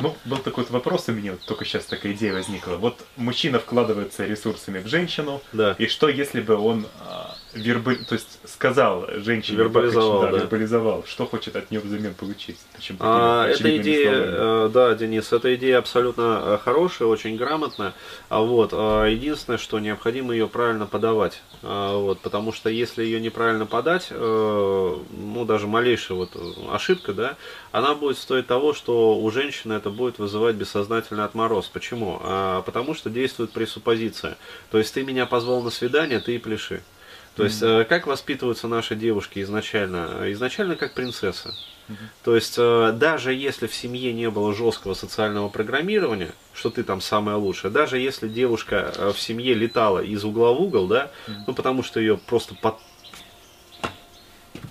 Ну, был такой вот вопрос у меня, вот только сейчас такая идея возникла. Вот мужчина вкладывается ресурсами в женщину, Да. и что если бы он а, вербаль... то есть сказал женщине, Вербализовал, как- да, да. вербализовал, что хочет от нее взамен получить? Причем А, эта идея, словами. э, да, Денис, эта идея абсолютно э, хорошая, очень грамотная. А вот а, единственное, что необходимо ее правильно подавать. Вот, потому что если ее неправильно подать, э, ну даже малейшая вот э, ошибка, да, она будет стоить того, что у женщины это будет вызывать бессознательный отмороз. Почему? А, потому что действует пресуппозиция. То есть ты меня позвал на свидание, ты и пляши. То есть, э, как воспитываются наши девушки изначально? Изначально как принцессы. То есть, э, даже если в семье не было жесткого социального программирования, что ты там самая лучшая, даже если девушка э, в семье летала из угла в угол, да, ну потому что ее просто под...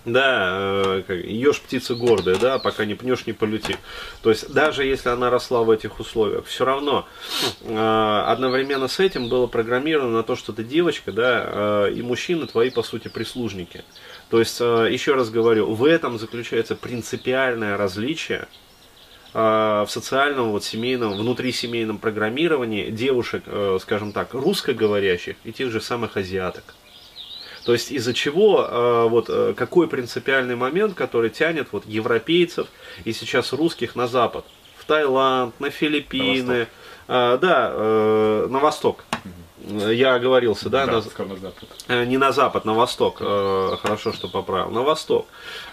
Да, э, ешь птица гордая, да, пока не пнешь, не полети. То есть, даже если она росла в этих условиях, все равно э, одновременно с этим было программировано на то, что ты девочка, да, э, и мужчины твои, по сути, прислужники. То есть, еще раз говорю, в этом заключается принципиальное различие в социальном, вот, семейном, внутрисемейном программировании девушек, скажем так, русскоговорящих и тех же самых азиаток. То есть из-за чего, э, вот э, какой принципиальный момент, который тянет вот европейцев и сейчас русских на запад, в Таиланд, на Филиппины, э, да, э, на восток. Я оговорился, да, Да, на- сказал на запад. Э, не на запад, на восток. Э, Хорошо, что поправил. На восток.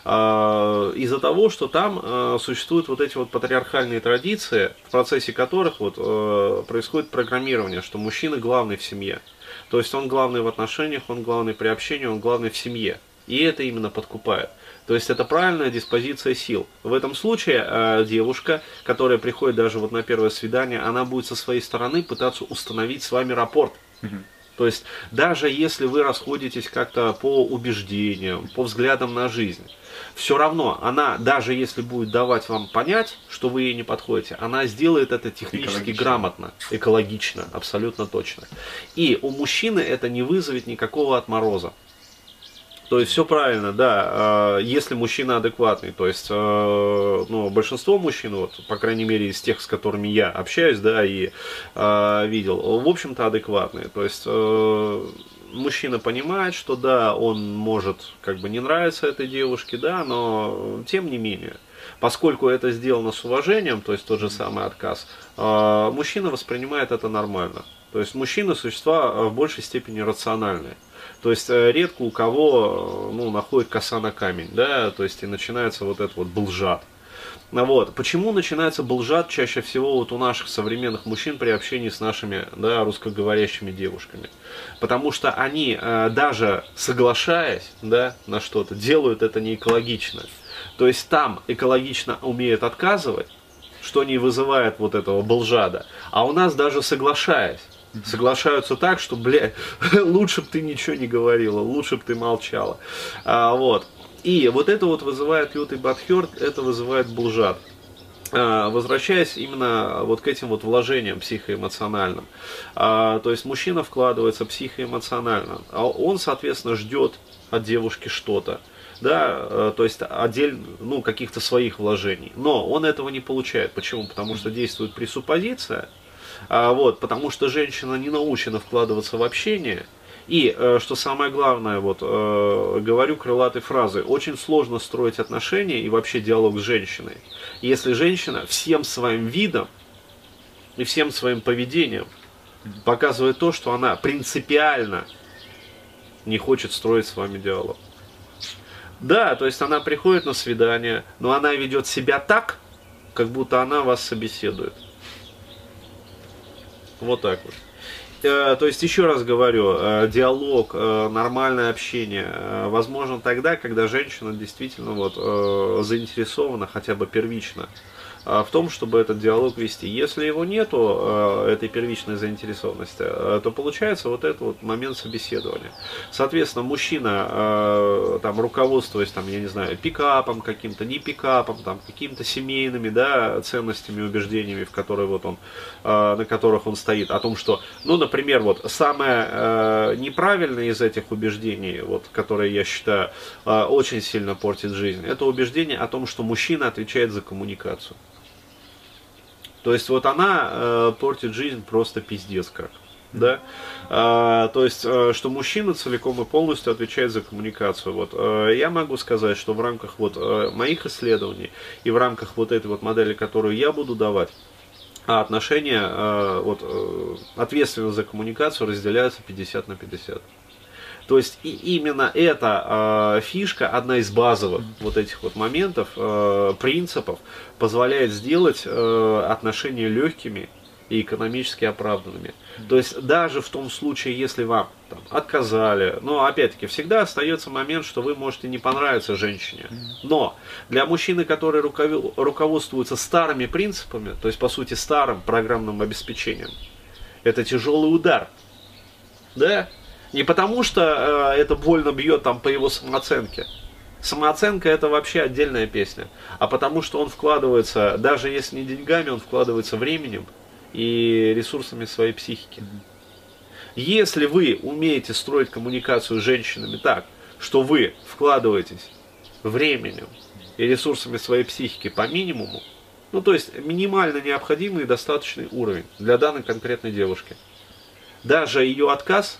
Э, Из-за того, что там существуют вот эти вот патриархальные традиции, в процессе которых вот происходит программирование, что мужчина главный в семье. То есть он главный в отношениях, он главный при общении, он главный в семье. И это именно подкупает. То есть это правильная диспозиция сил. В этом случае э, девушка, которая приходит даже вот на первое свидание, она будет со своей стороны пытаться установить с вами рапорт. То есть даже если вы расходитесь как-то по убеждениям, по взглядам на жизнь, все равно она, даже если будет давать вам понять, что вы ей не подходите, она сделает это технически Экологично. грамотно, экологично, абсолютно точно. И у мужчины это не вызовет никакого отмороза. То есть все правильно, да, э, если мужчина адекватный, то есть, э, ну, большинство мужчин, вот, по крайней мере, из тех, с которыми я общаюсь, да, и э, видел, в общем-то, адекватные. То есть мужчина понимает, что да, он может как бы не нравиться этой девушке, да, но тем не менее. Поскольку это сделано с уважением, то есть тот же самый отказ, мужчина воспринимает это нормально. То есть мужчины существа в большей степени рациональные. То есть э, редко у кого э, ну, находит коса на камень, да, то есть и начинается вот этот вот булжат. Ну вот. Почему начинается булжат чаще всего вот у наших современных мужчин при общении с нашими да, русскоговорящими девушками? Потому что они, э, даже соглашаясь да, на что-то, делают это не экологично. То есть там экологично умеют отказывать, что не вызывает вот этого булжада. А у нас даже соглашаясь, соглашаются так, что, бля, лучше бы ты ничего не говорила, лучше бы ты молчала. А, вот. И вот это вот вызывает лютый бадхерт, это вызывает булжат. А, Возвращаясь именно вот к этим вот вложениям психоэмоциональным. А, То есть мужчина вкладывается психоэмоционально, а он, соответственно, ждет от девушки что-то да, э, то есть отдельно, ну, каких-то своих вложений. Но он этого не получает. Почему? Потому что действует пресуппозиция, а, вот, потому что женщина не научена вкладываться в общение. И, э, что самое главное, вот, э, говорю крылатой фразой, очень сложно строить отношения и вообще диалог с женщиной, если женщина всем своим видом и всем своим поведением показывает то, что она принципиально не хочет строить с вами диалог. Да, то есть она приходит на свидание, но она ведет себя так, как будто она вас собеседует. Вот так вот. Э, То есть, еще раз говорю, э, диалог, э, нормальное общение возможно тогда, когда женщина действительно вот, заинтересована хотя бы первично в том, чтобы этот диалог вести. Если его нету, э, этой первичной заинтересованности, э, то получается вот этот вот момент собеседования. Соответственно, мужчина, там, руководствуясь, там, я не знаю, пикапом каким-то, не пикапом, там, какими-то семейными, да, ценностями, убеждениями, в которые вот он, на которых он стоит, о том, что, ну, например, вот самое неправильное из этих убеждений, вот, которые я считаю очень сильно портит жизнь, это убеждение о том, что мужчина отвечает за коммуникацию. То есть вот она э, портит жизнь просто пиздец как. Да? А, то есть, э, что мужчина целиком и полностью отвечает за коммуникацию. Вот, э, я могу сказать, что в рамках вот, э, моих исследований и в рамках вот этой вот модели, которую я буду давать, а отношения, вот, ответственность за коммуникацию разделяются 50 на 50. То есть и именно эта э, фишка, одна из базовых вот этих вот моментов, э, принципов, позволяет сделать э, отношения легкими и экономически оправданными. То есть даже в том случае, если вам там, отказали, но опять-таки всегда остается момент, что вы можете не понравиться женщине. Но для мужчины, который руководствуется старыми принципами, то есть по сути старым программным обеспечением, это тяжелый удар. Да? Не потому что э, это больно бьет там по его самооценке. Самооценка это вообще отдельная песня. А потому что он вкладывается, даже если не деньгами, он вкладывается временем, и ресурсами своей психики. Если вы умеете строить коммуникацию с женщинами так, что вы вкладываетесь временем и ресурсами своей психики по минимуму, ну то есть минимально необходимый и достаточный уровень для данной конкретной девушки, даже ее отказ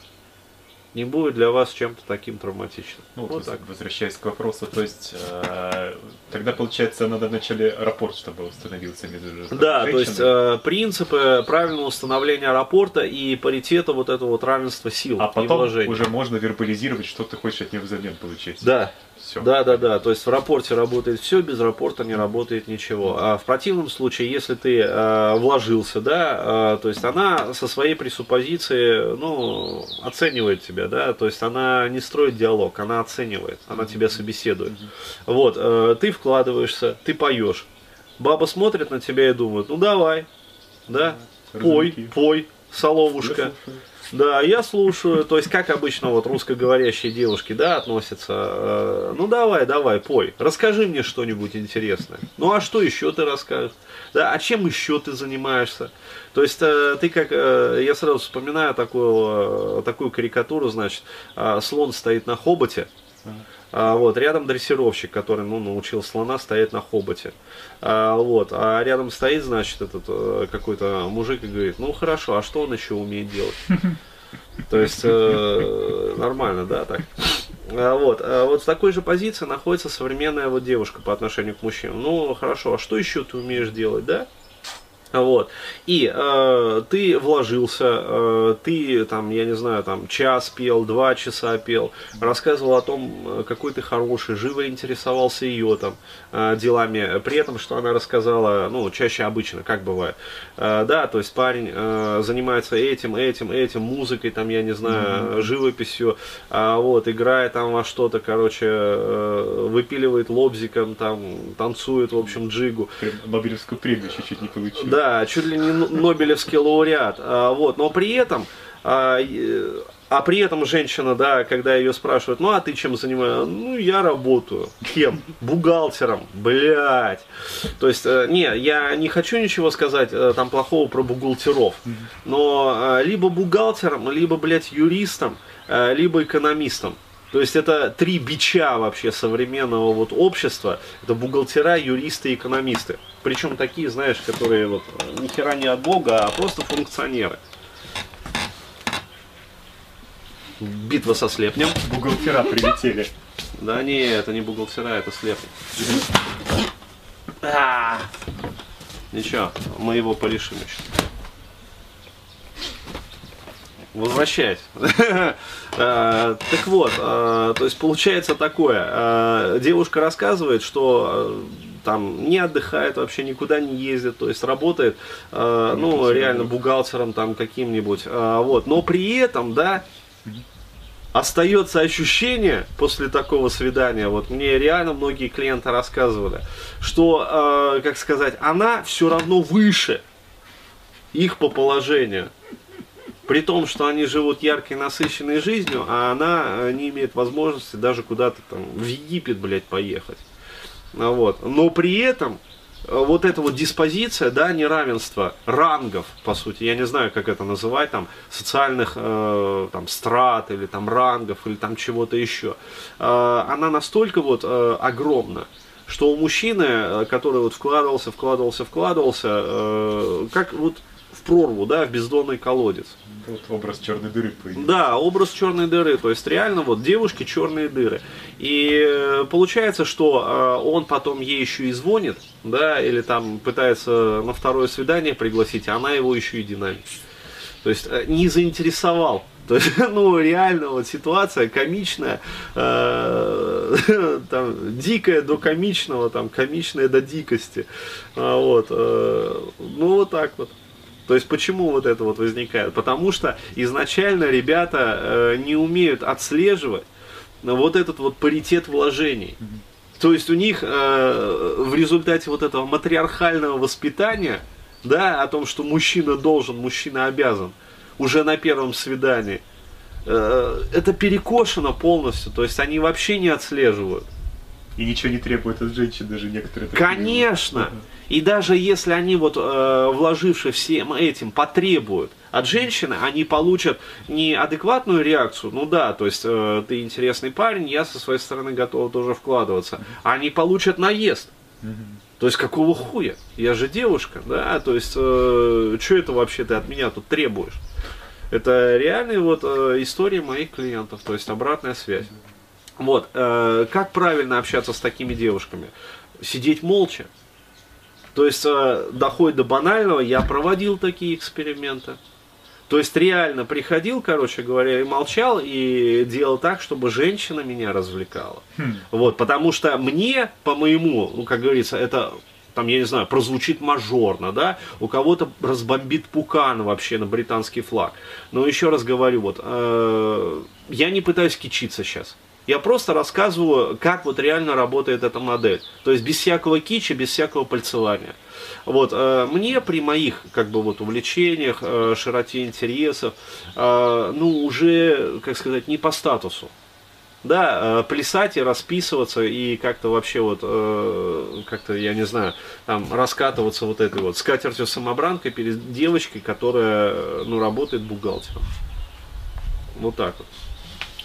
не будет для вас чем-то таким травматичным. Ну, вот, так. Возвращаясь к вопросу, то есть э, тогда получается надо вначале рапорт, чтобы установился между Да, женщиной. то есть э, принципы правильного установления рапорта и паритета вот этого вот равенства сил. А потом уже можно вербализировать, что ты хочешь от нее взамен получить. Да, все. Да, да, да. То есть в рапорте работает все, без рапорта не работает ничего. А в противном случае, если ты э, вложился, да, э, то есть она со своей пресуппозиции, ну, оценивает тебя, да, то есть она не строит диалог, она оценивает, она тебя собеседует. Вот, э, ты вкладываешься, ты поешь. Баба смотрит на тебя и думает, ну давай, да, пой, пой, соловушка. Да, я слушаю. То есть, как обычно вот русскоговорящие девушки, да, относятся. Э, ну давай, давай, пой. Расскажи мне что-нибудь интересное. Ну а что еще ты расскажешь? Да, а чем еще ты занимаешься? То есть э, ты как, э, я сразу вспоминаю такую, такую карикатуру, значит, слон стоит на хоботе, а, вот, рядом дрессировщик, который ну, научил слона стоять на хоботе. А, вот, а рядом стоит, значит, этот э, какой-то мужик и говорит, ну хорошо, а что он еще умеет делать? То есть э, нормально, да, так. А, вот, а вот с такой же позиции находится современная вот девушка по отношению к мужчинам. Ну хорошо, а что еще ты умеешь делать, да? Вот. И э, ты вложился, э, ты там, я не знаю, там час пел, два часа пел, рассказывал о том, э, какой ты хороший, живо интересовался ее там э, делами, при этом, что она рассказала, ну, чаще обычно, как бывает. Э, да, то есть парень э, занимается этим, этим, этим, музыкой, там, я не знаю, mm-hmm. живописью, э, вот, играет там во что-то, короче, э, выпиливает лобзиком, там, танцует, в общем, джигу. Нобелевскую премию чуть-чуть не получил. Да, да, чуть ли не Нобелевский лауреат. А, вот, но при этом а, а при этом женщина, да, когда ее спрашивают, ну а ты чем занимаешься? Ну, я работаю. Кем? Бухгалтером. Блять. То есть, э, не, я не хочу ничего сказать э, там плохого про бухгалтеров. Но э, либо бухгалтером, либо, блядь, юристом, либо экономистом. То есть это три бича вообще современного вот общества. Это бухгалтера, юристы и экономисты. Причем такие, знаешь, которые вот ни хера не от Бога, а просто функционеры. Битва со слепнем. Бухгалтера прилетели. Да не, это не бухгалтера, это слепни. А! Ничего, мы его порешим еще возвращаясь. А, так вот, а, то есть получается такое. А, девушка рассказывает, что там не отдыхает, вообще никуда не ездит, то есть работает, ну, реально бухгалтером там каким-нибудь, вот, но при этом, да, остается ощущение после такого свидания, вот мне реально многие клиенты рассказывали, что, как сказать, она все равно выше их по положению. При том, что они живут яркой, насыщенной жизнью, а она э, не имеет возможности даже куда-то там в Египет, блядь, поехать. А вот. Но при этом э, вот эта вот диспозиция, да, неравенство рангов, по сути, я не знаю, как это называть, там, социальных, э, там, страт, или там рангов, или там чего-то еще, э, она настолько вот э, огромна, что у мужчины, э, который вот вкладывался, вкладывался, вкладывался, э, как вот прорву, да, в бездонный колодец. Вот образ черной дыры. Появился. Да, образ черной дыры, то есть реально вот девушки черные дыры. И э, получается, что он потом ей еще и звонит, да, или там пытается на второе свидание пригласить, а она его еще и динамит. То есть не заинтересовал то есть, ну, реально вот ситуация комичная, э, там, дикая до комичного, там, комичная до дикости. А, вот, э, ну, вот так вот. То есть почему вот это вот возникает? Потому что изначально ребята э, не умеют отслеживать вот этот вот паритет вложений. То есть у них э, в результате вот этого матриархального воспитания, да, о том, что мужчина должен, мужчина обязан, уже на первом свидании, э, это перекошено полностью, то есть они вообще не отслеживают. И ничего не требуют от женщин даже некоторые. Конечно. И даже если они вот э, вложившись всем этим потребуют от женщины, они получат неадекватную реакцию. Ну да, то есть э, ты интересный парень, я со своей стороны готов тоже вкладываться. Они получат наезд. То есть какого хуя? Я же девушка, да, то есть э, что это вообще ты от меня тут требуешь? Это реальные вот э, истории моих клиентов, то есть обратная связь. Вот, э, как правильно общаться с такими девушками? Сидеть молча. То есть э, доходит до банального, я проводил такие эксперименты. То есть реально приходил, короче говоря, и молчал, и делал так, чтобы женщина меня развлекала. Хм. Вот, потому что мне, по моему, ну, как говорится, это там, я не знаю, прозвучит мажорно, да, у кого-то разбомбит пукан вообще на британский флаг. Но еще раз говорю, вот, э, я не пытаюсь кичиться сейчас. Я просто рассказываю, как вот реально работает эта модель. То есть без всякого кича, без всякого пальцевания. Вот, э, мне при моих, как бы, вот, увлечениях, э, широте интересов, э, ну, уже, как сказать, не по статусу да, плясать и расписываться и как-то вообще вот, как-то, я не знаю, там раскатываться вот этой вот скатертью самобранкой перед девочкой, которая, ну, работает бухгалтером. Вот так вот.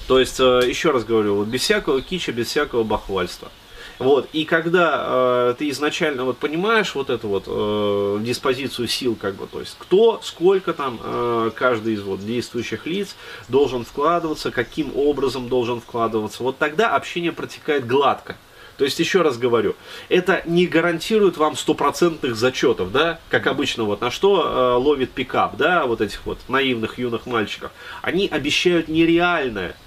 То есть, еще раз говорю, вот без всякого кича, без всякого бахвальства. Вот, и когда э, ты изначально вот понимаешь вот эту вот э, диспозицию сил, как бы, то есть кто, сколько там э, каждый из вот действующих лиц должен вкладываться, каким образом должен вкладываться, вот тогда общение протекает гладко. То есть, еще раз говорю, это не гарантирует вам стопроцентных зачетов, да, как обычно, вот на что э, ловит пикап, да, вот этих вот наивных юных мальчиков. Они обещают нереальное,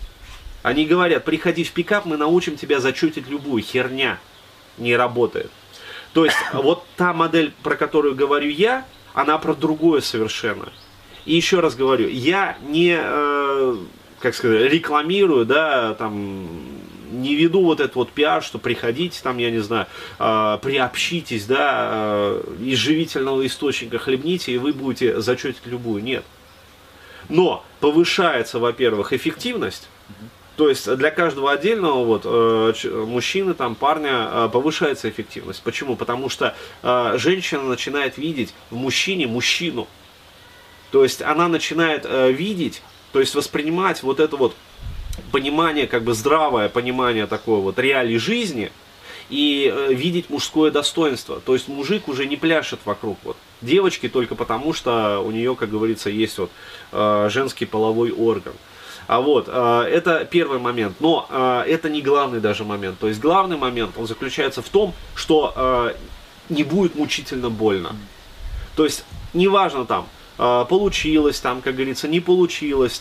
они говорят, приходи в пикап, мы научим тебя зачутить любую херня. Не работает. То есть, вот та модель, про которую говорю я, она про другое совершенно. И еще раз говорю, я не, э, как сказать, рекламирую, да, там, не веду вот этот вот пиар, что приходите там, я не знаю, э, приобщитесь, да, э, из живительного источника хлебните, и вы будете зачетить любую. Нет. Но повышается, во-первых, эффективность, то есть для каждого отдельного вот, э, мужчины, там, парня э, повышается эффективность. Почему? Потому что э, женщина начинает видеть в мужчине мужчину. То есть она начинает видеть, то есть воспринимать вот это вот понимание, как бы здравое понимание такое вот реалий жизни и видеть мужское достоинство. То есть мужик уже не пляшет вокруг вот девочки только потому, что у нее, как говорится, есть вот женский половой орган. А вот, э, это первый момент, но э, это не главный даже момент. То есть главный момент, он заключается в том, что э, не будет мучительно больно. То есть, неважно там, получилось там, как говорится, не получилось,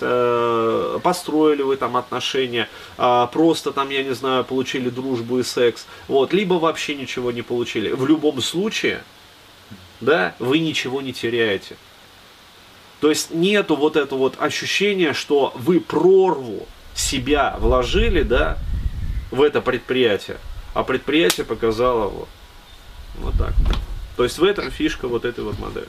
построили вы там отношения, просто там, я не знаю, получили дружбу и секс, вот, либо вообще ничего не получили. В любом случае, да, вы ничего не теряете. То есть нету вот этого вот ощущения, что вы прорву себя вложили, да, в это предприятие, а предприятие показало вот, вот так. То есть в этом фишка вот этой вот модели.